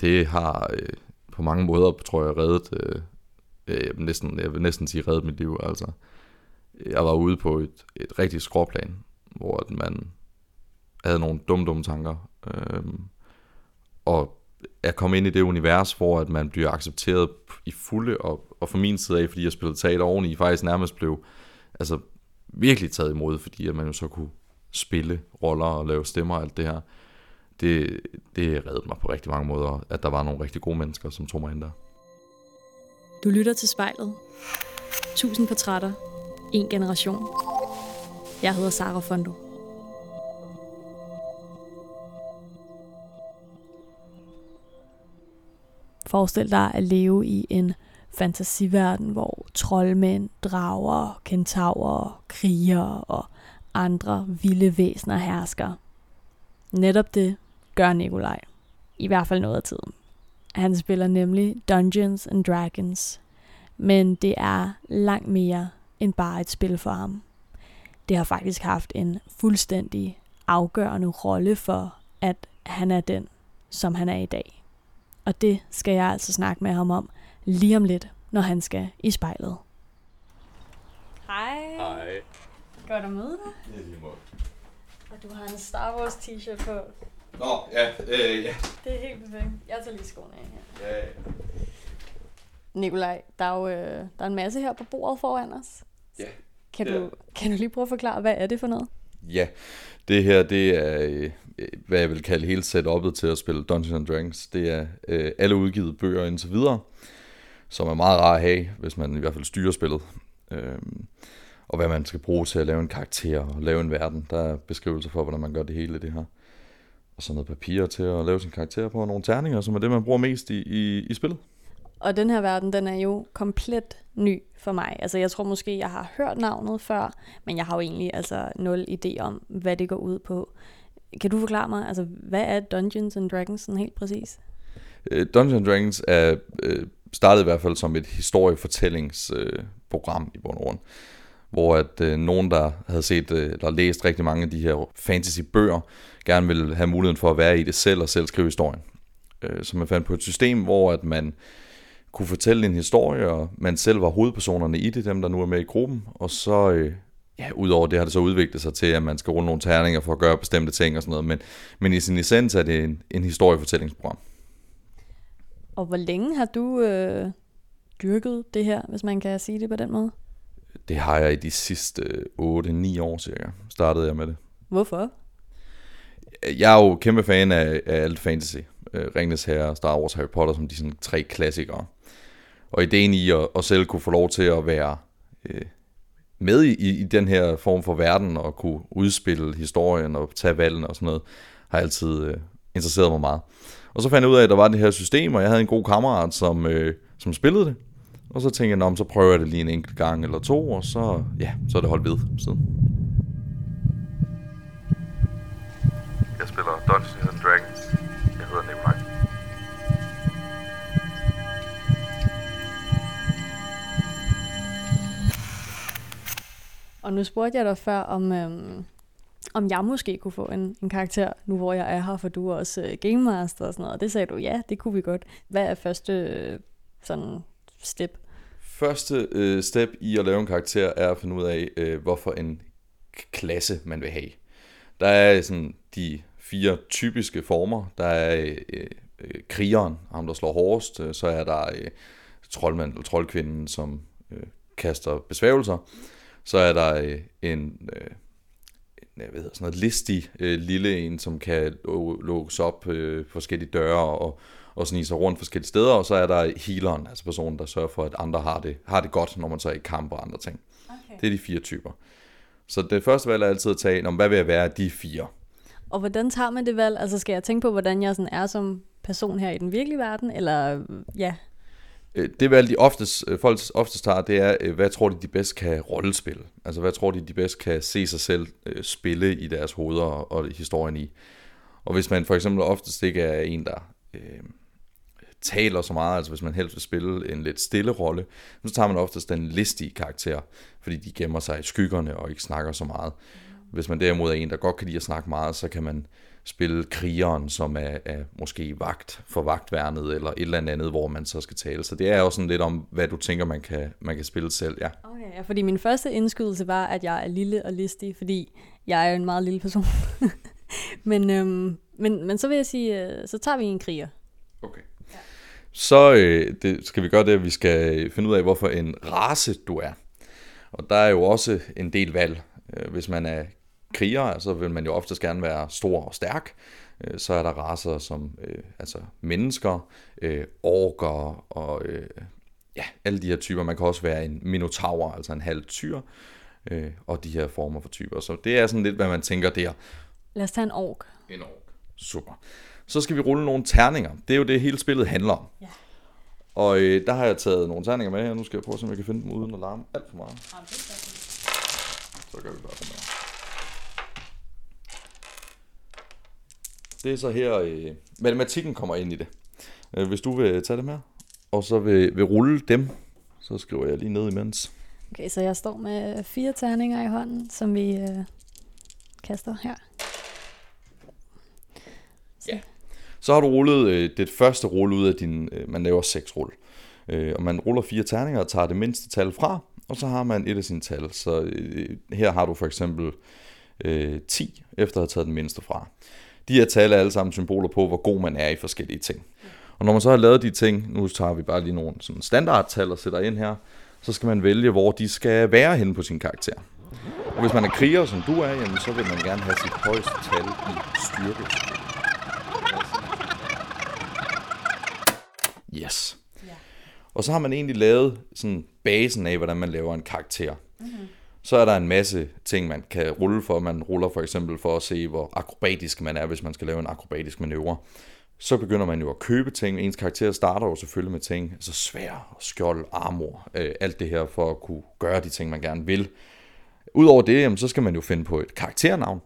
det har øh, på mange måder, tror jeg, reddet, øh, øh, næsten, jeg vil næsten sige reddet mit liv. Altså, jeg var ude på et, et rigtigt skråplan, hvor man havde nogle dumme, dumme tanker. Øh, og jeg kom ind i det univers, hvor at man bliver accepteret i fulde, og, og fra min side af, fordi jeg spillede teater oveni, faktisk nærmest blev altså, virkelig taget imod, fordi at man jo så kunne spille roller og lave stemmer og alt det her. Det, det reddede mig på rigtig mange måder, at der var nogle rigtig gode mennesker, som tog mig ind der. Du lytter til spejlet. Tusind portrætter. En generation. Jeg hedder Sara Fondo. Forestil dig at leve i en fantasiverden, hvor troldmænd, drager, kentaurer, kriger og andre vilde væsener hersker. Netop det gør Nikolaj. I hvert fald noget af tiden. Han spiller nemlig Dungeons and Dragons, men det er langt mere end bare et spil for ham. Det har faktisk haft en fuldstændig afgørende rolle for, at han er den, som han er i dag. Og det skal jeg altså snakke med ham om lige om lidt, når han skal i spejlet. Hej. Hej. Godt at møde dig. Ja, lige måde. Og du har en Star Wars t-shirt på. Nå, ja, øh, ja. Det er helt perfekt. Jeg tager lige skoene af her. ja, ja. Nikolaj, der er jo øh, der er en masse her på bordet foran os. Ja, Kan er du, kan du lige prøve at forklare, hvad er det for noget? Ja, det her, det er, øh, hvad jeg vil kalde hele setup'et til at spille Dungeons and Dragons. Det er øh, alle udgivet bøger indtil videre, som er meget rare at have, hvis man i hvert fald styrer spillet. Øhm, og hvad man skal bruge til at lave en karakter og lave en verden. Der er beskrivelser for, hvordan man gør det hele det her. Og så noget papir til at lave sin karakter på, og nogle terninger, som er det, man bruger mest i, i, i spillet. Og den her verden, den er jo komplet ny for mig. Altså jeg tror måske, jeg har hørt navnet før, men jeg har jo egentlig altså nul idé om, hvad det går ud på. Kan du forklare mig, altså hvad er Dungeons and Dragons sådan helt præcis? Øh, Dungeons and Dragons er øh, startet i hvert fald som et historiefortællingsprogram øh, i bund og grund, hvor at øh, nogen, der havde set øh, eller læst rigtig mange af de her fantasy-bøger, gerne ville have muligheden for at være i det selv og selv skrive historien. Øh, så man fandt på et system, hvor at man kunne fortælle en historie, og man selv var hovedpersonerne i det, dem der nu er med i gruppen, og så, øh, ja, udover det har det så udviklet sig til, at man skal rulle nogle terninger for at gøre bestemte ting og sådan noget, men, men i sin essens er det en, en historiefortællingsprogram. Og hvor længe har du øh, dyrket det her, hvis man kan sige det på den måde? Det har jeg i de sidste øh, 8-9 år cirka, startede jeg med det. Hvorfor? Jeg er jo kæmpe fan af, af alt fantasy. Øh, Ringnes Herre, Star Wars, Harry Potter, som de sådan tre klassikere. Og ideen i at, at selv kunne få lov til at være øh, med i, i den her form for verden, og kunne udspille historien og tage valgene og sådan noget, har altid øh, interesseret mig meget. Og så fandt jeg ud af, at der var det her system, og jeg havde en god kammerat, som, øh, som spillede det. Og så tænkte jeg, "Nå, så prøver jeg det lige en enkelt gang eller to, og så, ja, så er det holdt ved siden. Jeg spiller Dungeons and Dragons. Jeg hedder Nikolaj. Og nu spurgte jeg dig før, om, øhm, om jeg måske kunne få en, en karakter, nu hvor jeg er her, for du er også øh, Game Master og sådan noget. Og det sagde du, ja, det kunne vi godt. Hvad er første øh, sådan step? Første øh, step i at lave en karakter er at finde ud af, øh, hvorfor en klasse man vil have. Der er sådan de fire typiske former. Der er øh, øh, krigeren, ham der slår hårdest. Øh, så er der øh, troldmanden eller troldkvinden, som øh, kaster besværgelser. Så er der øh, en, øh, en hvad hedder sådan noget, listig øh, lille en, som kan låse lukkes op øh, forskellige døre og, og snige sig rundt forskellige steder. Og så er der healeren, altså personen, der sørger for, at andre har det, har det godt, når man så er i kamp og andre ting. Okay. Det er de fire typer. Så det første valg er altid at tage, om hvad vil jeg være af de fire? Og hvordan tager man det valg? Altså skal jeg tænke på, hvordan jeg sådan er som person her i den virkelige verden? Eller ja, Øh, Det valg, de oftest, øh, folk oftest tager, det er, øh, hvad tror de, de bedst kan rollespille? Altså, hvad tror de, de bedst kan se sig selv spille i deres hoveder og, og historien i? Og hvis man for eksempel oftest ikke er en, der øh, taler så meget, altså hvis man helst vil spille en lidt stille rolle, så tager man oftest den listige karakter, fordi de gemmer sig i skyggerne og ikke snakker så meget. Hvis man derimod er en, der godt kan lide at snakke meget, så kan man spille krigeren, som er, er måske vagt for vagtværnet, eller et eller andet, hvor man så skal tale. Så det er jo sådan lidt om, hvad du tænker, man kan, man kan spille selv, ja. Okay, ja, fordi min første indskydelse var, at jeg er lille og listig, fordi jeg er en meget lille person. men, øhm, men, men så vil jeg sige, øh, så tager vi en kriger. Okay. Så øh, det, skal vi gøre det, at vi skal finde ud af, hvorfor en race du er. Og der er jo også en del valg. Øh, hvis man er kriger, så vil man jo oftest gerne være stor og stærk. Øh, så er der raser som øh, altså mennesker, øh, orker og øh, ja, alle de her typer. Man kan også være en minotaur, altså en halv tyr, øh, og de her former for typer. Så det er sådan lidt, hvad man tænker der. Lad os tage en ork. En ork. Super. Så skal vi rulle nogle terninger. Det er jo det, hele spillet handler om. Ja. Og øh, der har jeg taget nogle terninger med her. Nu skal jeg prøve at se, om jeg kan finde dem uden at larme alt for meget. Så gør vi bare sådan her. Det er så her, øh, matematikken kommer ind i det. Øh, hvis du vil tage dem her, og så vil, vil rulle dem, så skriver jeg lige ned imens. Okay, så jeg står med fire terninger i hånden, som vi øh, kaster her. Ja. Så har du rullet øh, det første rulle ud af din, øh, man laver seks rulle. Øh, og man ruller fire terninger og tager det mindste tal fra, og så har man et af sine tal. Så øh, her har du for eksempel øh, 10, efter at have taget den mindste fra. De her tal er alle sammen symboler på, hvor god man er i forskellige ting. Og når man så har lavet de ting, nu tager vi bare lige nogle sådan standardtal og sætter ind her, så skal man vælge, hvor de skal være henne på sin karakter. Og hvis man er kriger, som du er, jamen, så vil man gerne have sit højeste tal i styrke. Yes. Ja. Og så har man egentlig lavet sådan basen af, hvordan man laver en karakter. Mm-hmm. Så er der en masse ting, man kan rulle for. Man ruller for eksempel for at se, hvor akrobatisk man er, hvis man skal lave en akrobatisk manøvre. Så begynder man jo at købe ting. Ens karakter starter jo selvfølgelig med ting, altså svær, skjold, armor, øh, alt det her for at kunne gøre de ting, man gerne vil. Udover det, jamen, så skal man jo finde på et karakternavn,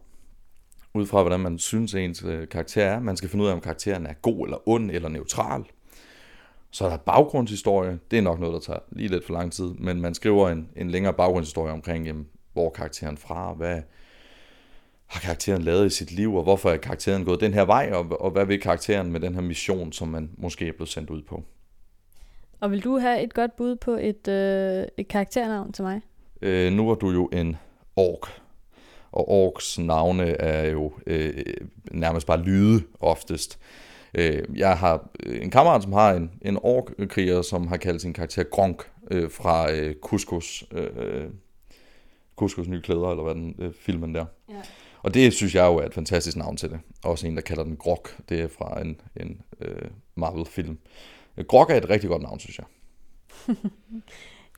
ud fra hvordan man synes, ens øh, karakter er. Man skal finde ud af, om karakteren er god eller ond eller neutral. Så er der baggrundshistorie. Det er nok noget, der tager lige lidt for lang tid, men man skriver en, en længere baggrundshistorie omkring, jamen, hvor er karakteren fra, hvad har karakteren lavet i sit liv, og hvorfor er karakteren gået den her vej, og, og hvad vil karakteren med den her mission, som man måske er blevet sendt ud på. Og vil du have et godt bud på et, øh, et karakternavn til mig? Øh, nu er du jo en ork, og orks navne er jo øh, nærmest bare lyde oftest. Øh, jeg har en kammerat, som har en, en ork-kriger, som har kaldt sin karakter Gronk øh, fra øh, Couscous, øh, Couscous nye klæder, eller hvad den øh, filmen der. Ja. Og det synes jeg jo er et fantastisk navn til det. Også en, der kalder den Grok. Det er fra en, en øh, Marvel-film. Grok er et rigtig godt navn, synes jeg.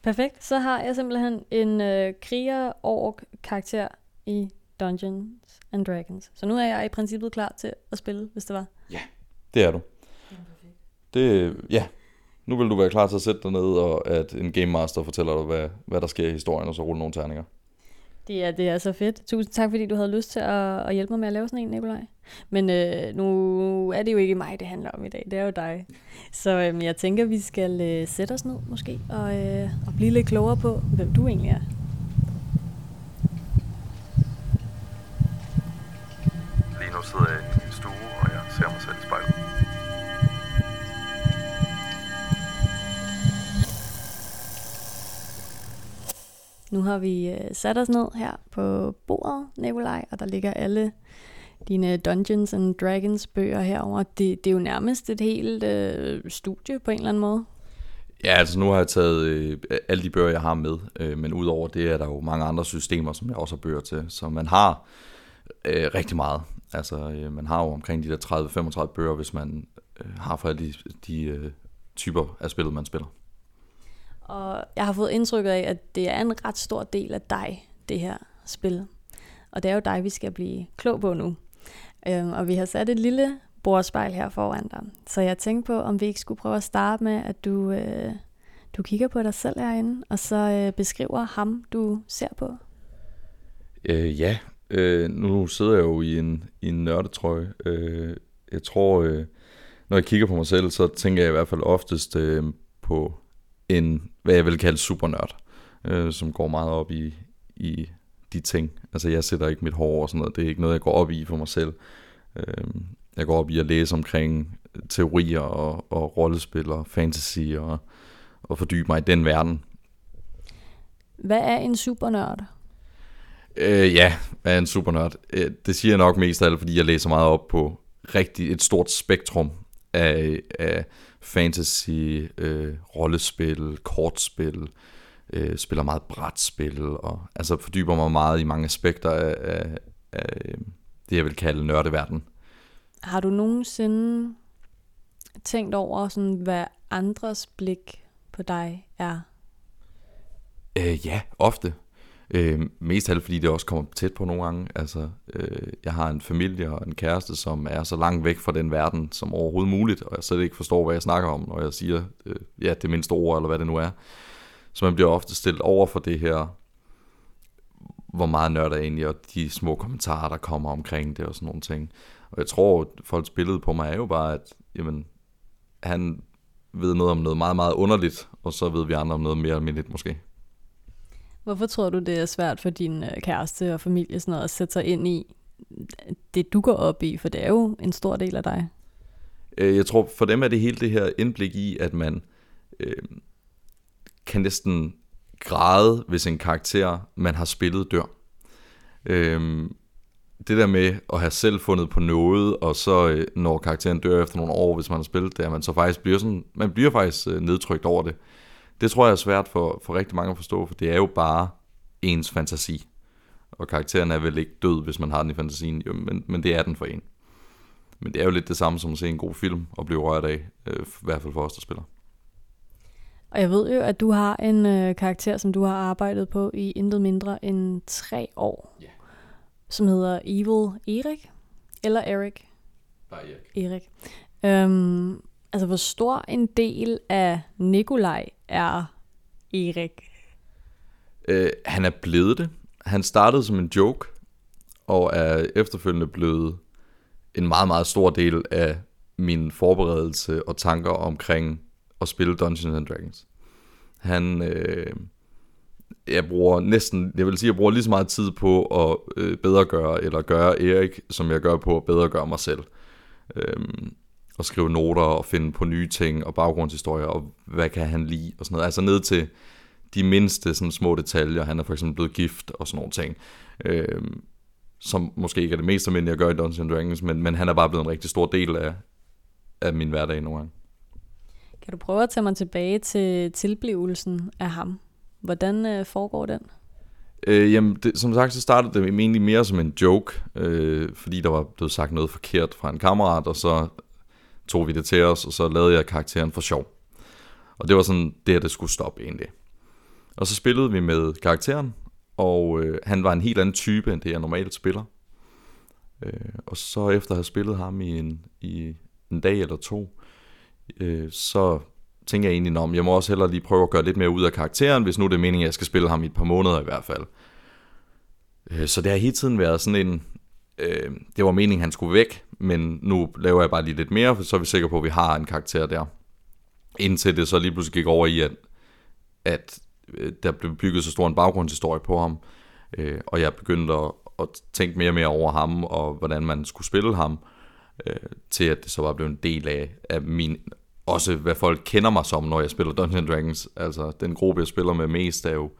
Perfekt. Så har jeg simpelthen en øh, kriger-ork-karakter i Dungeons and Dragons. Så nu er jeg i princippet klar til at spille, hvis det var. Det er du. Det, ja. Nu vil du være klar til at sætte dig ned, og at en Game Master fortæller dig, hvad, hvad der sker i historien, og så rulle nogle terninger. Det er, det er så fedt. Tusind tak, fordi du havde lyst til at, at hjælpe mig med at lave sådan en, Nikolaj. Men øh, nu er det jo ikke mig, det handler om i dag. Det er jo dig. Så øh, jeg tænker, vi skal øh, sætte os ned måske, og, øh, og blive lidt klogere på, hvem du egentlig er. Har vi øh, sat os ned her på bordet, Nikolaj, og der ligger alle dine Dungeons and Dragons bøger herover. Det, det er jo nærmest et helt øh, studie på en eller anden måde. Ja, altså nu har jeg taget øh, alle de bøger, jeg har med, øh, men udover det er der jo mange andre systemer, som jeg også har bøger til, så man har øh, rigtig meget. Altså øh, man har jo omkring de der 30-35 bøger, hvis man øh, har for alle de, de øh, typer af spillet, man spiller. Og jeg har fået indtryk af, at det er en ret stor del af dig, det her spil. Og det er jo dig, vi skal blive klog på nu. Øhm, og vi har sat et lille bordspejl her foran dig. Så jeg tænkte på, om vi ikke skulle prøve at starte med, at du, øh, du kigger på dig selv herinde, og så øh, beskriver ham, du ser på. Øh, ja, øh, nu sidder jeg jo i en, i en nørdetrøje. Øh, jeg tror, øh, når jeg kigger på mig selv, så tænker jeg i hvert fald oftest øh, på en, hvad jeg vil kalde supernørd, øh, som går meget op i, i de ting. Altså jeg sætter ikke mit hår og sådan noget, det er ikke noget, jeg går op i for mig selv. Øh, jeg går op i at læse omkring teorier og, og rollespil og fantasy og, og fordybe mig i den verden. Hvad er en supernørd? Øh, ja, er en supernørd. Øh, det siger jeg nok mest af alt, fordi jeg læser meget op på rigtig et stort spektrum af, af fantasy, øh, rollespil, kortspil, øh, spiller meget brætspil, og altså fordyber mig meget i mange aspekter af, af, af det, jeg vil kalde nørdeverden. Har du nogensinde tænkt over, sådan, hvad andres blik på dig er? Øh, ja, ofte. Øh, mest af alt, fordi det også kommer tæt på nogle gange. Altså, øh, jeg har en familie og en kæreste, som er så langt væk fra den verden som overhovedet muligt, og jeg slet ikke forstår, hvad jeg snakker om, når jeg siger, øh, ja, det mindste ord, eller hvad det nu er. Så man bliver ofte stillet over for det her, hvor meget nørder jeg egentlig, og de små kommentarer, der kommer omkring det og sådan nogle ting. Og jeg tror, at folks billede på mig er jo bare, at jamen, han ved noget om noget meget, meget underligt, og så ved vi andre om noget mere almindeligt måske. Hvorfor tror du, det er svært for din øh, kæreste og familie sådan noget, at sætte sig ind i det, du går op i? For det er jo en stor del af dig. Øh, jeg tror, for dem er det hele det her indblik i, at man øh, kan næsten græde, hvis en karakter, man har spillet, dør. Øh, det der med at have selv fundet på noget, og så øh, når karakteren dør efter nogle år, hvis man har spillet det, at man så faktisk bliver sådan, man bliver faktisk øh, nedtrykt over det. Det tror jeg er svært for, for rigtig mange at forstå, for det er jo bare ens fantasi. Og karakteren er vel ikke død, hvis man har den i fantasien, jo, men, men det er den for en. Men det er jo lidt det samme som at se en god film og blive rørt af, øh, i hvert fald for os, der spiller. Og jeg ved jo, at du har en øh, karakter, som du har arbejdet på i intet mindre end tre år. Yeah. Som hedder Evil Erik. Eller Erik. Bare Erik. Erik. Øhm, altså, hvor stor en del af Nikolaj er Erik? Øh, han er blevet det. Han startede som en joke, og er efterfølgende blevet en meget, meget stor del af min forberedelse og tanker omkring at spille Dungeons and Dragons. Han, øh, jeg bruger næsten, jeg vil sige, jeg bruger lige så meget tid på at øh, bedre gøre, eller gøre Erik, som jeg gør på at bedre gøre mig selv. Øhm, og skrive noter og finde på nye ting og baggrundshistorier og hvad kan han lide og sådan noget. Altså ned til de mindste sådan små detaljer. Han er for eksempel blevet gift og sådan nogle ting. Øhm, som måske ikke er det mest almindelige at gøre i Dungeons Dragons, men, men han er bare blevet en rigtig stor del af, af min hverdag nogle gange. Kan du prøve at tage mig tilbage til tilblivelsen af ham? Hvordan øh, foregår den? Øh, jamen, det, som sagt, så startede det egentlig mere som en joke, øh, fordi der var blevet sagt noget forkert fra en kammerat, og så tog vi det til os, og så lavede jeg karakteren for sjov. Og det var sådan det, det skulle stoppe egentlig. Og så spillede vi med karakteren, og øh, han var en helt anden type, end det jeg normalt spiller. Øh, og så efter at have spillet ham i en, i en dag eller to, øh, så tænker jeg egentlig, om jeg må også hellere lige prøve at gøre lidt mere ud af karakteren, hvis nu det er meningen, at jeg skal spille ham i et par måneder i hvert fald. Øh, så det har hele tiden været sådan en, øh, det var meningen, han skulle væk, men nu laver jeg bare lige lidt mere, for så er vi sikre på, at vi har en karakter der. Indtil det så lige pludselig gik over i, at, at øh, der blev bygget så stor en baggrundshistorie på ham, øh, og jeg begyndte at, at tænke mere og mere over ham, og hvordan man skulle spille ham, øh, til at det så var blevet en del af, af min, også hvad folk kender mig som, når jeg spiller Dungeons Dragons. Altså, den gruppe, jeg spiller med mest, er jo,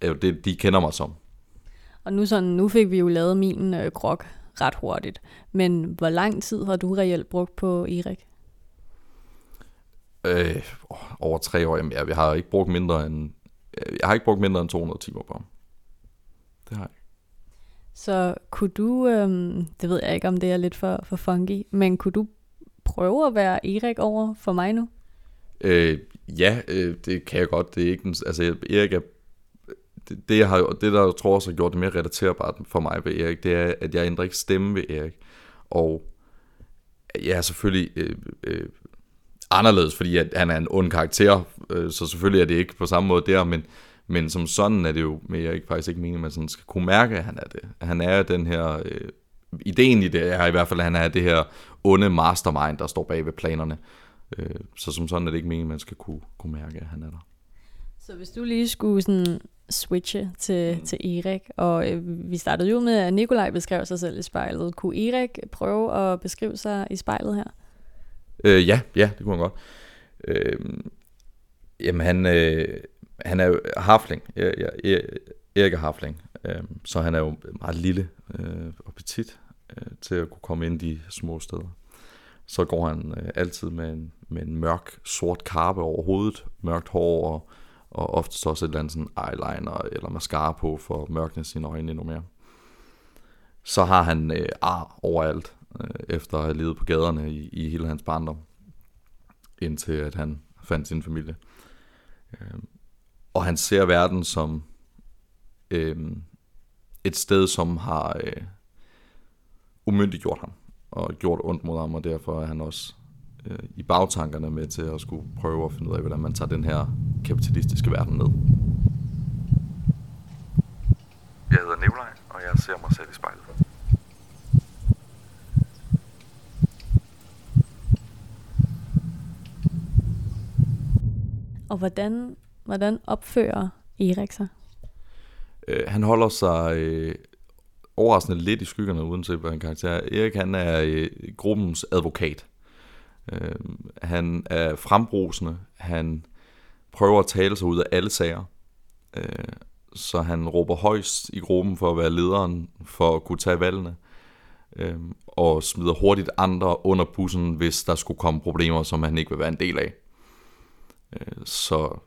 er jo det, de kender mig som. Og nu, sådan, nu fik vi jo lavet min øh, krok ret hurtigt. Men hvor lang tid har du reelt brugt på Erik? Øh, over tre år. Jamen, jeg, jeg har ikke brugt mindre end jeg har ikke brugt mindre end 200 timer på ham. Det har jeg. Så kunne du, øhm, det ved jeg ikke, om det er lidt for, for funky, men kunne du prøve at være Erik over for mig nu? Øh, ja, øh, det kan jeg godt. Det er ikke, altså, Erik er det, det, jeg har, det, der jeg tror også har gjort det mere relaterbart for mig ved Erik, det er, at jeg ændrer ikke stemme ved Erik. Og jeg er selvfølgelig øh, øh, anderledes, fordi at han er en ond karakter, øh, så selvfølgelig er det ikke på samme måde der, men, men som sådan er det jo med Erik faktisk ikke meningen, at man sådan skal kunne mærke, at han er det. Han er den her... Øh, ideen i det er i hvert fald, at han er det her onde mastermind, der står bag ved planerne. Øh, så som sådan er det ikke meningen, at man skal kunne, kunne mærke, at han er der. Så hvis du lige skulle sådan switche til, mm. til Erik. Og øh, vi startede jo med, at Nikolaj beskrev sig selv i spejlet. Kunne Erik prøve at beskrive sig i spejlet her? Øh, ja, ja, det kunne han godt. Øh, jamen, han, øh, han er jo harfling. Ja, ja, Erik er harfling. Øh, så han er jo meget lille øh, og petit øh, til at kunne komme ind i de små steder. Så går han øh, altid med en, med en mørk, sort karpe over hovedet, mørkt hår og, og ofte også et eller andet sådan eyeliner eller mascara på for at mørkne sine øjne endnu mere. Så har han øh, ar overalt, øh, efter at have levet på gaderne i, i hele hans barndom, indtil at han fandt sin familie. Øh, og han ser verden som øh, et sted, som har øh, umyndiggjort ham og gjort ondt mod ham, og derfor er han også øh, i bagtankerne med til at skulle prøve at finde ud af, hvordan man tager den her kapitalistiske verden ned. Jeg hedder Nikolaj, og jeg ser mig selv i spejlet. Og hvordan, hvordan opfører Erik sig? Øh, han holder sig øh, overraskende lidt i skyggerne, uden til en karakter. Erik han er øh, gruppens advokat. Øh, han er frembrusende. Han prøver at tale sig ud af alle sager. Øh, så han råber højst i gruppen for at være lederen, for at kunne tage valgene. Øh, og smider hurtigt andre under bussen, hvis der skulle komme problemer, som han ikke vil være en del af. Øh, så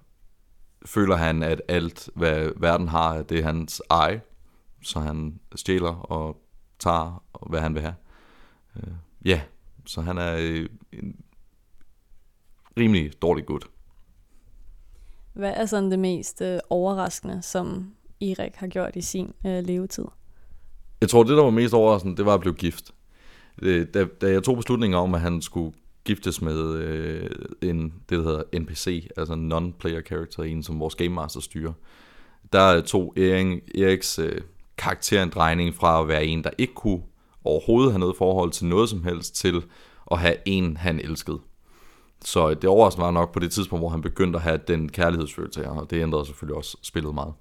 føler han, at alt, hvad verden har, det er hans eje. Så han stjæler og tager, hvad han vil have. Øh, ja, så han er en rimelig dårlig gut. Hvad er sådan det mest øh, overraskende, som Erik har gjort i sin øh, levetid? Jeg tror, det der var mest overraskende, det var at blive gift. Øh, da, da jeg tog beslutningen om, at han skulle giftes med øh, en, det der hedder NPC, altså en non-player character, en som vores Game Master styrer. Der tog Erik, Eriks øh, karakter en drejning fra at være en, der ikke kunne overhovedet have noget forhold til noget som helst, til at have en, han elskede. Så det overraskende var nok på det tidspunkt, hvor han begyndte at have den kærlighedsfølelse, og det ændrede selvfølgelig også spillet meget.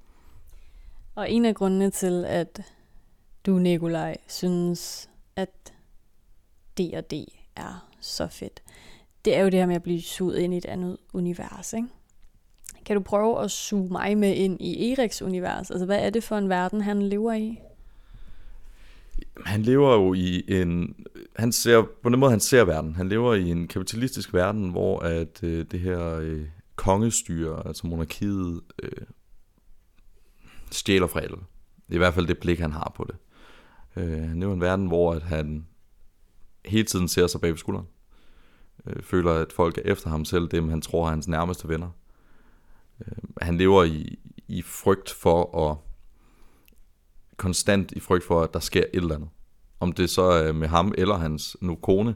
Og en af grundene til, at du, Nikolaj, synes, at D&D er så fedt, det er jo det her med at blive suget ind i et andet univers, ikke? Kan du prøve at suge mig med ind i Eriks univers? Altså, hvad er det for en verden, han lever i? Han lever jo i en... Han ser, på den måde, han ser verden. Han lever i en kapitalistisk verden, hvor at øh, det her øh, kongestyre, altså monarkiet, øh, stjæler fra alle. I hvert fald det blik, han har på det. Øh, han lever i en verden, hvor at han hele tiden ser sig bag ved skulderen. Øh, føler, at folk er efter ham selv, dem han tror er hans nærmeste venner. Øh, han lever i, i frygt for at konstant i frygt for, at der sker et eller andet. Om det så er med ham eller hans nu kone,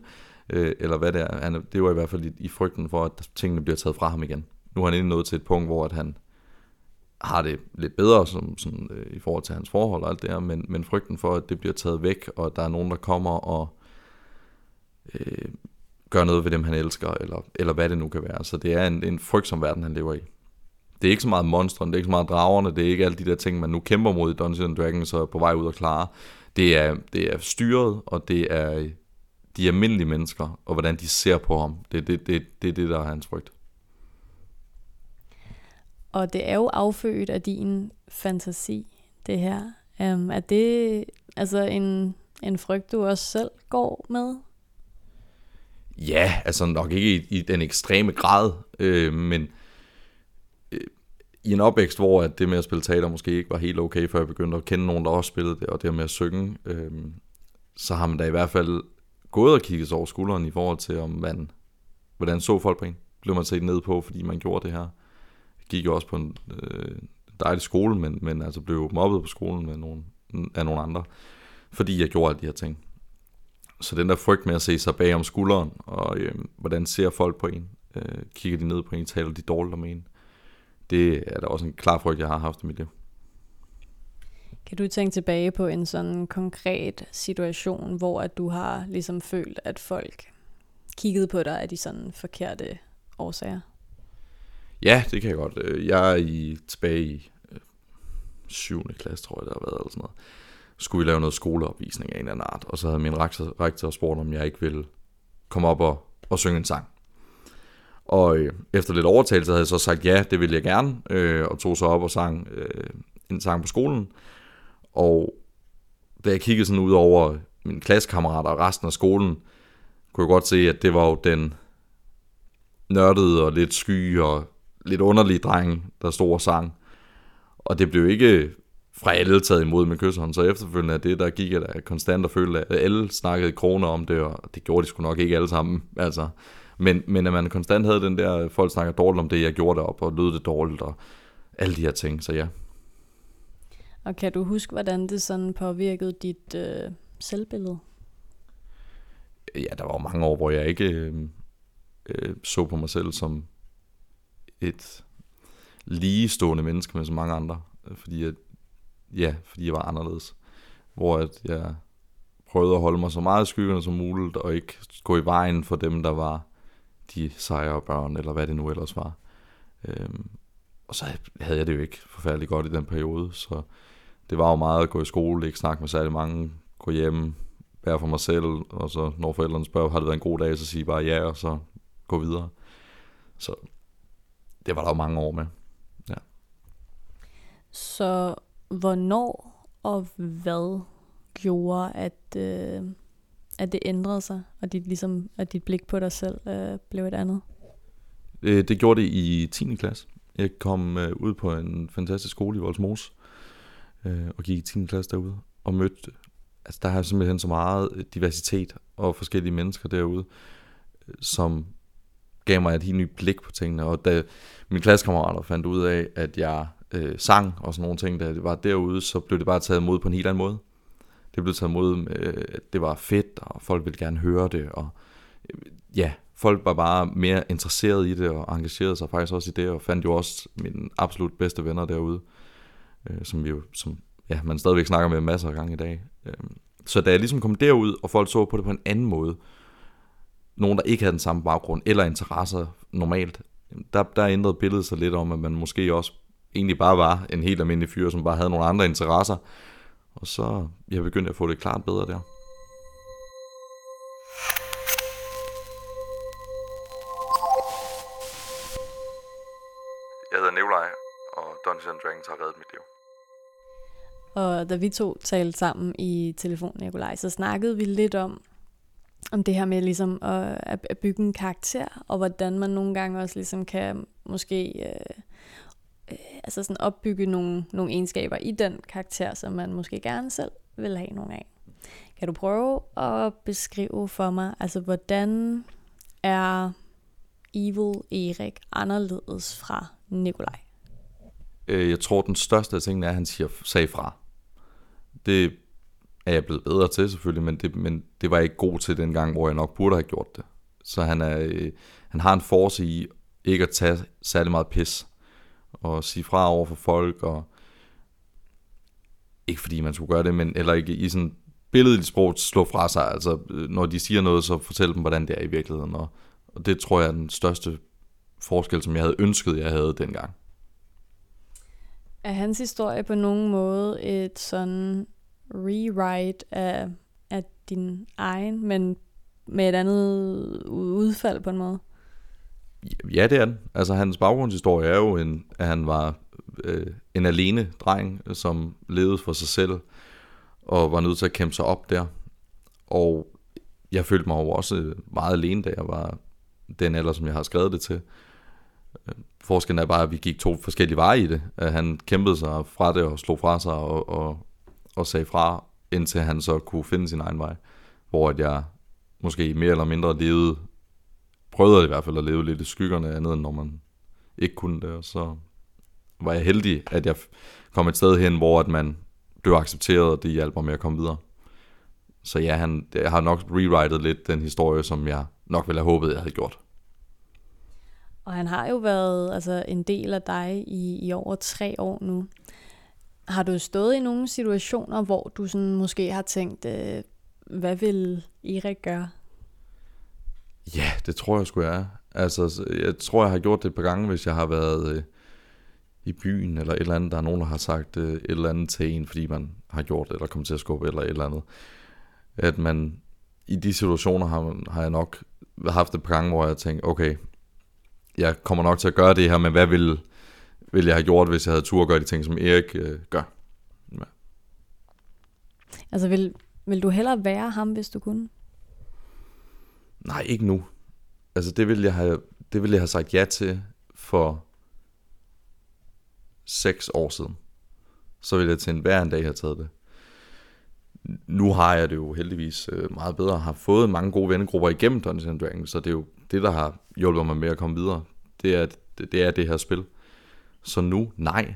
øh, eller hvad det er. Han, det var i hvert fald i, i frygten for, at tingene bliver taget fra ham igen. Nu er han inde nået til et punkt, hvor at han har det lidt bedre som, sådan, øh, i forhold til hans forhold og alt det her, men, men frygten for, at det bliver taget væk, og der er nogen, der kommer og øh, gør noget ved dem, han elsker, eller, eller hvad det nu kan være. Så det er en, en frygtsom verden, han lever i. Det er ikke så meget monstrene, det er ikke så meget dragerne, det er ikke alle de der ting, man nu kæmper mod i Dungeons Dragons og er på vej ud at klare. Det er, det er styret, og det er de almindelige mennesker, og hvordan de ser på ham. Det er det, det, det, det, der er hans frygt. Og det er jo affødt af din fantasi, det her. Um, er det altså en, en frygt, du også selv går med? Ja, altså nok ikke i, i den ekstreme grad, øh, men i en opvækst, hvor at det med at spille teater måske ikke var helt okay, før jeg begyndte at kende nogen, der også spillede det, og det med at synge, øh, så har man da i hvert fald gået og kigget over skulderen i forhold til, om man, hvordan så folk på en. Blev man set ned på, fordi man gjorde det her. Jeg gik jo også på en øh, dejlig skole, men, men altså blev mobbet på skolen med nogle, af nogle andre, fordi jeg gjorde alle de her ting. Så den der frygt med at se sig bag om skulderen, og øh, hvordan ser folk på en, øh, kigger de ned på en, taler de dårligt om en, det er da også en klar frygt, jeg har haft i mit liv. Kan du tænke tilbage på en sådan konkret situation, hvor at du har ligesom følt, at folk kiggede på dig af de sådan forkerte årsager? Ja, det kan jeg godt. Øh, jeg er i, tilbage i øh, 7. klasse, tror jeg, det har været, eller sådan noget, skulle vi lave noget skoleopvisning af en eller anden art, og så havde min rektor, rektor spurgt, om jeg ikke ville komme op og, og synge en sang. Og øh, efter lidt overtagelse havde jeg så sagt, ja, det ville jeg gerne, øh, og tog så op og sang øh, en sang på skolen. Og da jeg kiggede sådan ud over mine klassekammerater og resten af skolen, kunne jeg godt se, at det var jo den nørdede og lidt sky og lidt underlige dreng, der stod og sang. Og det blev ikke fra alle taget imod med kysshånd, så efterfølgende af det, der gik jeg da konstant og følte, at alle snakkede kroner om det, og det gjorde de sgu nok ikke alle sammen. Altså, men, men at man konstant havde den der, folk snakker dårligt om det, jeg gjorde det op, og lød det dårligt, og alle de her ting, så ja. Og kan du huske, hvordan det sådan påvirkede dit øh, selvbillede? Ja, der var mange år, hvor jeg ikke øh, øh, så på mig selv som et ligestående menneske med så mange andre. Fordi jeg, ja, fordi jeg var anderledes. Hvor at jeg prøvede at holde mig så meget i skyggerne som muligt, og ikke gå i vejen for dem, der var de sejre børn, eller hvad det nu ellers var. Øhm, og så havde jeg det jo ikke forfærdeligt godt i den periode, så det var jo meget at gå i skole, ikke snakke med særlig mange, gå hjem, være for mig selv, og så når forældrene spørger, har det været en god dag, så sige bare ja, og så gå videre. Så det var der jo mange år med. Ja. Så hvornår og hvad gjorde, at, øh, at det ændrede sig, og dit, ligesom, at dit blik på dig selv øh, blev et andet? Øh, det gjorde det i 10. klasse. Jeg kom øh, ud på en fantastisk skole i Voldsmos, øh, og gik i 10. klasse derude, og mødte, altså der er simpelthen så meget diversitet og forskellige mennesker derude, som gav mig et helt nyt blik på tingene, og da mine klassekammerater fandt ud af, at jeg øh, sang og sådan nogle ting, da det var derude, så blev det bare taget imod på en helt anden måde. Det blev taget imod, øh, det var fedt, og folk ville gerne høre det, og øh, ja, folk var bare mere interesseret i det, og engagerede sig faktisk også i det, og fandt jo også mine absolut bedste venner derude, øh, som vi jo, som ja, man stadigvæk snakker med masser af gange i dag. Øh, så da jeg ligesom kom derud, og folk så på det på en anden måde, nogen, der ikke havde den samme baggrund eller interesser normalt, der, der ændrede billedet sig lidt om, at man måske også egentlig bare var en helt almindelig fyr, som bare havde nogle andre interesser. Og så jeg begyndte at få det klart bedre der. Jeg hedder Nikolaj, og Dungeons Dragons har reddet mit liv. Og da vi to talte sammen i telefon, Nikolaj, så snakkede vi lidt om, om det her med ligesom at, at bygge en karakter, og hvordan man nogle gange også ligesom kan måske øh, øh, altså sådan opbygge nogle, nogle egenskaber i den karakter, som man måske gerne selv vil have nogle af. Kan du prøve at beskrive for mig, altså hvordan er Evil Erik anderledes fra Nikolaj? Øh, jeg tror, den største af tingene er, at han siger, sag fra. Det er jeg blevet bedre til selvfølgelig, men det, men det var jeg ikke god til den gang, hvor jeg nok burde have gjort det. Så han, er, øh, han har en force i ikke at tage særlig meget pis, og sige fra over for folk, og ikke fordi man skulle gøre det, men eller ikke i sådan billedligt sprog slå fra sig. Altså, øh, når de siger noget, så fortæl dem, hvordan det er i virkeligheden. Og, og det tror jeg er den største forskel, som jeg havde ønsket, jeg havde dengang. Er hans historie på nogen måde et sådan rewrite af, af din egen, men med et andet udfald på en måde? Ja, det er den. Altså hans baggrundshistorie er jo, en, at han var øh, en alene dreng, som levede for sig selv, og var nødt til at kæmpe sig op der. Og jeg følte mig jo også meget alene, da jeg var den alder, som jeg har skrevet det til. Forskellen er bare, at vi gik to forskellige veje i det. At han kæmpede sig fra det og slog fra sig og, og, og sagde fra, indtil han så kunne finde sin egen vej. Hvor at jeg måske mere eller mindre levede, prøvede i hvert fald at leve lidt i skyggerne andet, end når man ikke kunne det. Og så var jeg heldig, at jeg kom et sted hen, hvor at man blev accepteret, og det hjalp mig med at komme videre. Så ja, han, jeg har nok rewritet lidt den historie, som jeg nok ville have håbet, jeg havde gjort. Og han har jo været altså, en del af dig i, i over tre år nu. Har du stået i nogle situationer, hvor du sådan måske har tænkt, øh, hvad vil Erik gøre? Ja, det tror jeg sgu jeg er. Altså, jeg tror, jeg har gjort det et par gange, hvis jeg har været øh, i byen, eller et eller andet, der er nogen, der har sagt øh, et eller andet til en, fordi man har gjort det, eller kommet til at skubbe, eller et eller andet. At man, i de situationer har, har jeg nok haft et par gange, hvor jeg tænkte, okay, jeg kommer nok til at gøre det her, men hvad vil, vil jeg have gjort, hvis jeg havde tur at gøre de ting, som Erik øh, gør? Ja. Altså, vil, vil du hellere være ham, hvis du kunne? Nej, ikke nu. Altså, det ville jeg have, det ville jeg have sagt ja til for seks år siden. Så ville jeg til enhver en dag have taget det. Nu har jeg det jo heldigvis øh, meget bedre, har fået mange gode vennegrupper igennem Dungeons Dragons, så det er jo det, der har hjulpet mig med at komme videre. Det er det, det, er det her spil. Så nu, nej.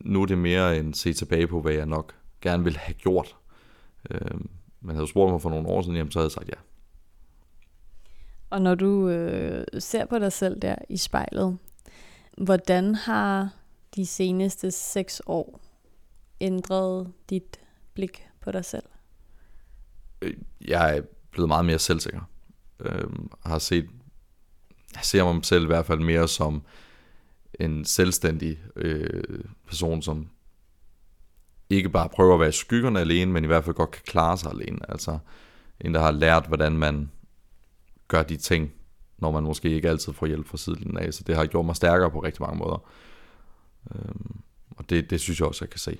Nu er det mere en se tilbage på, hvad jeg nok gerne ville have gjort. Øh, man havde spurgt mig for nogle år siden, jamen, så havde jeg sagt ja. Og når du øh, ser på dig selv der i spejlet, hvordan har de seneste seks år ændret dit blik på dig selv? Øh, jeg er blevet meget mere selvsikker. Øh, har set, jeg ser mig selv i hvert fald mere som en selvstændig øh, person, som ikke bare prøver at være i skyggerne alene, men i hvert fald godt kan klare sig alene. Altså en, der har lært, hvordan man gør de ting, når man måske ikke altid får hjælp fra siden af. Så det har gjort mig stærkere på rigtig mange måder. Øhm, og det, det synes jeg også, jeg kan se.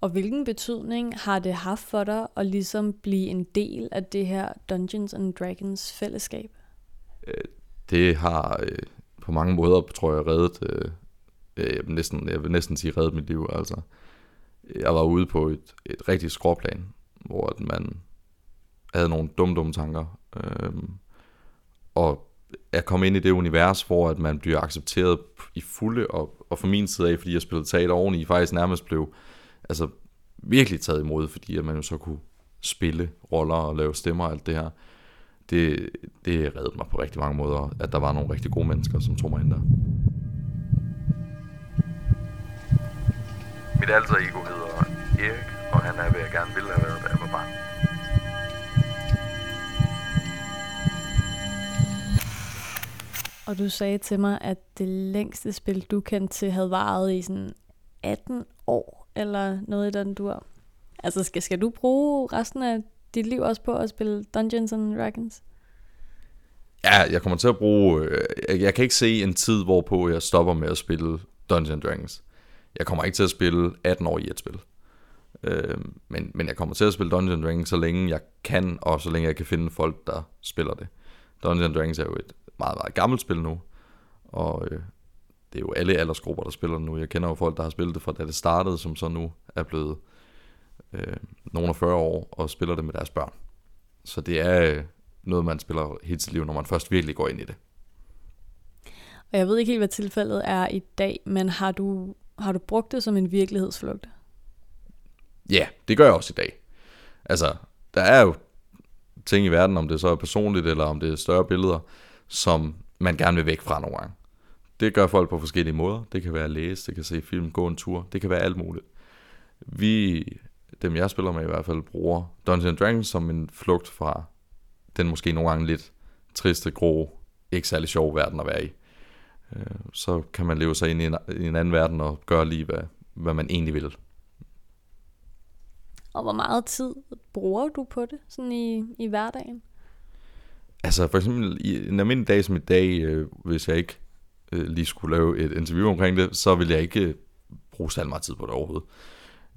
Og hvilken betydning har det haft for dig at ligesom blive en del af det her Dungeons and Dragons fællesskab? Øh, det har øh, på mange måder, tror jeg, reddet, øh, jeg, vil næsten, jeg vil næsten sige reddet mit liv. Altså, jeg var ude på et, et rigtig skråplan, hvor man havde nogle dumme, dumme tanker. Øh, og jeg kom ind i det univers, hvor at man bliver accepteret i fulde, og, og fra min side af, fordi jeg spillede teater oveni, faktisk nærmest blev altså, virkelig taget imod, fordi at man jo så kunne spille roller og lave stemmer og alt det her. Det, det reddede mig på rigtig mange måder, at der var nogle rigtig gode mennesker, som tog mig ind der. Mit alter ego hedder Erik, og han er, hvad jeg gerne ville have været, da Og du sagde til mig, at det længste spil, du kendte til, havde varet i sådan 18 år, eller noget i den dur. Altså, skal, skal du bruge resten af dit liv også på at spille Dungeons and Dragons? Ja, jeg kommer til at bruge... Øh, jeg, jeg kan ikke se en tid, hvorpå jeg stopper med at spille Dungeons and Dragons. Jeg kommer ikke til at spille 18 år i et spil. Øh, men, men jeg kommer til at spille Dungeons and Dragons, så længe jeg kan, og så længe jeg kan finde folk, der spiller det. Dungeons and Dragons er jo et meget, meget gammelt spil nu. Og øh, det er jo alle aldersgrupper, der spiller nu. Jeg kender jo folk, der har spillet det fra da det startede, som så nu er blevet øh, nogle af 40 år og spiller det med deres børn. Så det er øh, noget, man spiller hele sit liv, når man først virkelig går ind i det. Og jeg ved ikke helt, hvad tilfældet er i dag, men har du, har du brugt det som en virkelighedsflugt? Ja, det gør jeg også i dag. Altså, der er jo ting i verden, om det så er personligt, eller om det er større billeder, som man gerne vil væk fra nogle gange. Det gør folk på forskellige måder. Det kan være at læse, det kan se film, gå en tur, det kan være alt muligt. Vi, dem jeg spiller med i hvert fald, bruger Dungeons Dragons som en flugt fra den måske nogle gange lidt triste, grå, ikke særlig sjov verden at være i. Øh, så kan man leve sig ind i en, i en anden verden og gøre lige, hvad, hvad man egentlig vil. Og hvor meget tid bruger du på det, sådan i, i hverdagen? Altså for eksempel i en almindelig dag som i dag, øh, hvis jeg ikke øh, lige skulle lave et interview omkring det, så vil jeg ikke øh, bruge særlig meget tid på det overhovedet,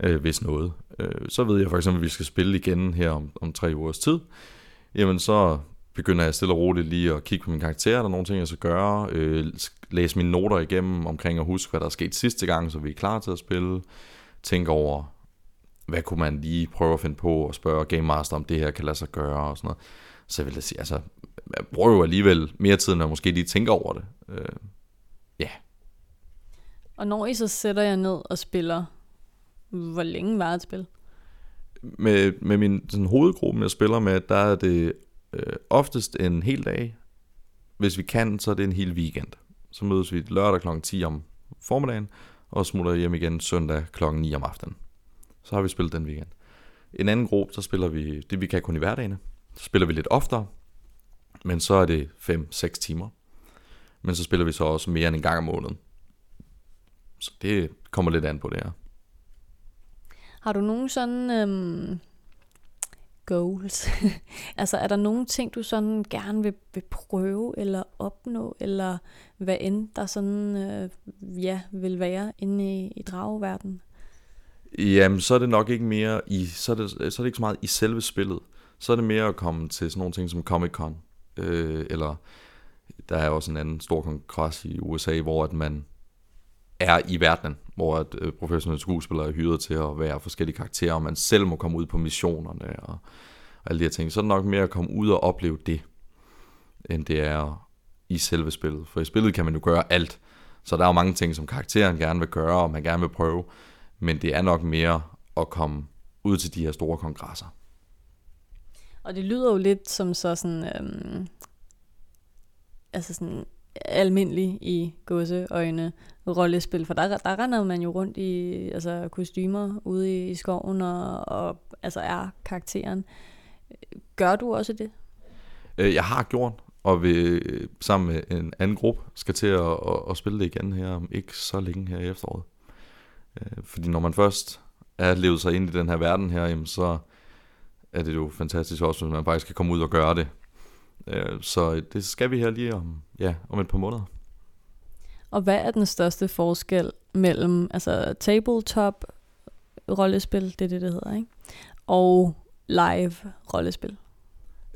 øh, hvis noget. Øh, så ved jeg for eksempel, at vi skal spille igen her om, om tre ugers tid. Jamen så begynder jeg stille og roligt lige at kigge på min karakter, der er nogle ting, jeg skal gøre, øh, læse mine noter igennem omkring at huske, hvad der er sket sidste gang, så vi er klar til at spille, tænke over, hvad kunne man lige prøve at finde på, og spørge Game Master, om det her kan lade sig gøre, og sådan noget. Så jeg vil da sige, altså, jeg bruger jo alligevel mere tid, end jeg måske lige tænker over det. Øh, ja. Og når I så sætter jeg ned og spiller, hvor længe var et spil? Med, med min sådan, hovedgruppe, jeg spiller med, der er det øh, oftest en hel dag. Hvis vi kan, så er det en hel weekend. Så mødes vi lørdag kl. 10 om formiddagen, og smutter hjem igen søndag kl. 9 om aftenen. Så har vi spillet den weekend. En anden gruppe, så spiller vi det, vi kan kun i hverdagene. Så spiller vi lidt oftere, men så er det 5-6 timer. Men så spiller vi så også mere end en gang om måneden. så det kommer lidt an på det her. Har du nogen sådan øhm, goals? altså er der nogle ting, du sådan gerne vil, vil prøve eller opnå, eller hvad end der sådan, øh, ja, vil være inde i, i drageverdenen? Jamen, så er det nok ikke mere i, så er det, så er det ikke så meget i selve spillet. Så er det mere at komme til sådan nogle ting som Comic-Con, øh, eller der er også en anden stor kongres i USA, hvor at man er i verdenen, hvor at øh, professionelle skuespillere er hyret til at være forskellige karakterer, og man selv må komme ud på missionerne og, og alle de her ting. Så er det nok mere at komme ud og opleve det, end det er i selve spillet. For i spillet kan man jo gøre alt, så der er jo mange ting, som karakteren gerne vil gøre, og man gerne vil prøve, men det er nok mere at komme ud til de her store kongresser. Og det lyder jo lidt som så sådan, øhm, altså sådan almindelig i gåseøjne rollespil, for der, der render man jo rundt i altså, kostymer ude i, i skoven og, og altså er karakteren. Gør du også det? Øh, jeg har gjort, og vi øh, sammen med en anden gruppe skal til at, at, at spille det igen her om ikke så længe her i efteråret. Øh, fordi når man først er levet sig ind i den her verden her, jamen så er det jo fantastisk også, hvis man faktisk kan komme ud og gøre det. Øh, så det skal vi her lige om, ja, om et par måneder. Og hvad er den største forskel mellem altså tabletop rollespil, det er det, det hedder, ikke? og live rollespil?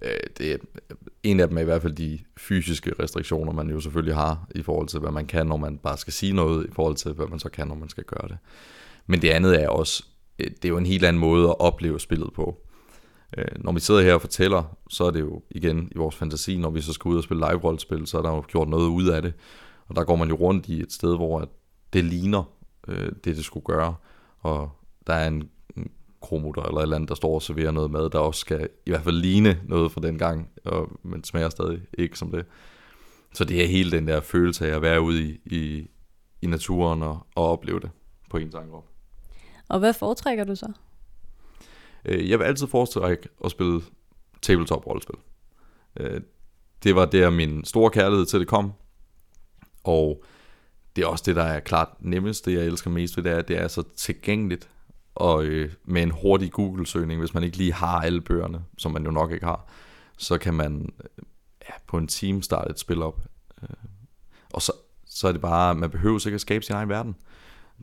Øh, det er en af dem er i hvert fald de fysiske restriktioner, man jo selvfølgelig har i forhold til, hvad man kan, når man bare skal sige noget, i forhold til, hvad man så kan, når man skal gøre det. Men det andet er også, øh, det er jo en helt anden måde at opleve spillet på. Øh, når vi sidder her og fortæller, så er det jo igen i vores fantasi, når vi så skal ud og spille live-rollespil, så er der jo gjort noget ud af det. Og der går man jo rundt i et sted, hvor det ligner øh, det, det skulle gøre. Og der er en kromutter eller et eller andet, der står og serverer noget mad, der også skal i hvert fald ligne noget fra den gang, og, men smager stadig ikke som det. Så det er hele den der følelse af at være ude i, i, i naturen og, og opleve det på en egen Og hvad foretrækker du så? Øh, jeg vil altid foretrække at spille tabletop-rollespil. Øh, det var der min store kærlighed til det kom, og det er også det, der er klart nemmest, det jeg elsker mest ved det, er, at det er så tilgængeligt, og øh, med en hurtig Google-søgning, hvis man ikke lige har alle bøgerne, som man jo nok ikke har, så kan man øh, ja, på en time starte et spil op. Øh, og så, så er det bare, man behøver sikkert at skabe sin egen verden.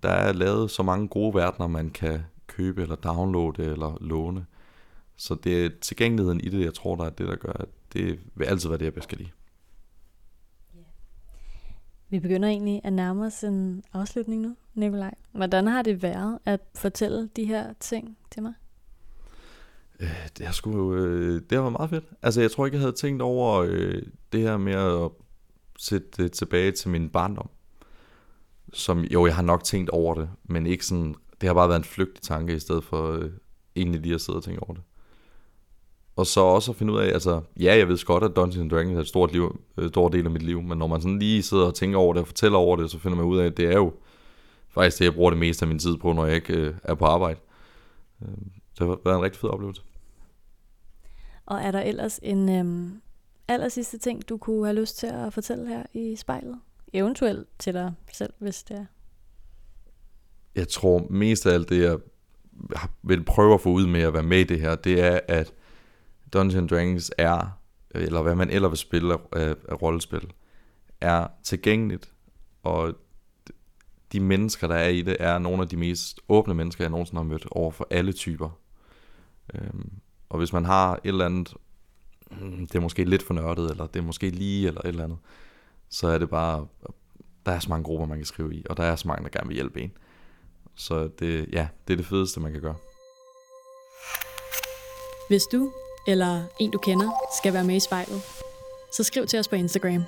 Der er lavet så mange gode verdener, man kan købe eller downloade eller låne. Så det er tilgængeligheden i det, jeg tror, der er det, der gør, at det vil altid være det, jeg bedst kan lide. Vi begynder egentlig at nærme os en afslutning nu, Nikolaj. Hvordan har det været at fortælle de her ting til mig? Øh, det har sgu, øh, det har været meget fedt. Altså, jeg tror ikke, jeg havde tænkt over øh, det her med at sætte det tilbage til min barndom. Som, jo, jeg har nok tænkt over det, men ikke sådan det har bare været en flygtig tanke, i stedet for øh, egentlig lige at sidde og tænke over det. Og så også at finde ud af, altså, ja, jeg ved godt, at Dungeons Dragons er et stort, liv, øh, stor del af mit liv, men når man sådan lige sidder og tænker over det og fortæller over det, så finder man ud af, at det er jo faktisk det, jeg bruger det meste af min tid på, når jeg ikke øh, er på arbejde. Øh, det har været en rigtig fed oplevelse. Og er der ellers en øh, aller sidste ting, du kunne have lyst til at fortælle her i spejlet? Eventuelt til dig selv, hvis det er jeg tror mest af alt det, jeg vil prøve at få ud med at være med i det her, det er, at Dungeons Dragons er, eller hvad man ellers vil spille af, af rollespil, er tilgængeligt, og de mennesker, der er i det, er nogle af de mest åbne mennesker, jeg nogensinde har mødt over for alle typer. Øhm, og hvis man har et eller andet, hmm, det er måske lidt for nørdet, eller det er måske lige, eller et eller andet, så er det bare, der er så mange grupper, man kan skrive i, og der er så mange, der gerne vil hjælpe en. Så det, ja, det er det fedeste, man kan gøre. Hvis du eller en du kender skal være med i spejlet, så skriv til os på Instagram.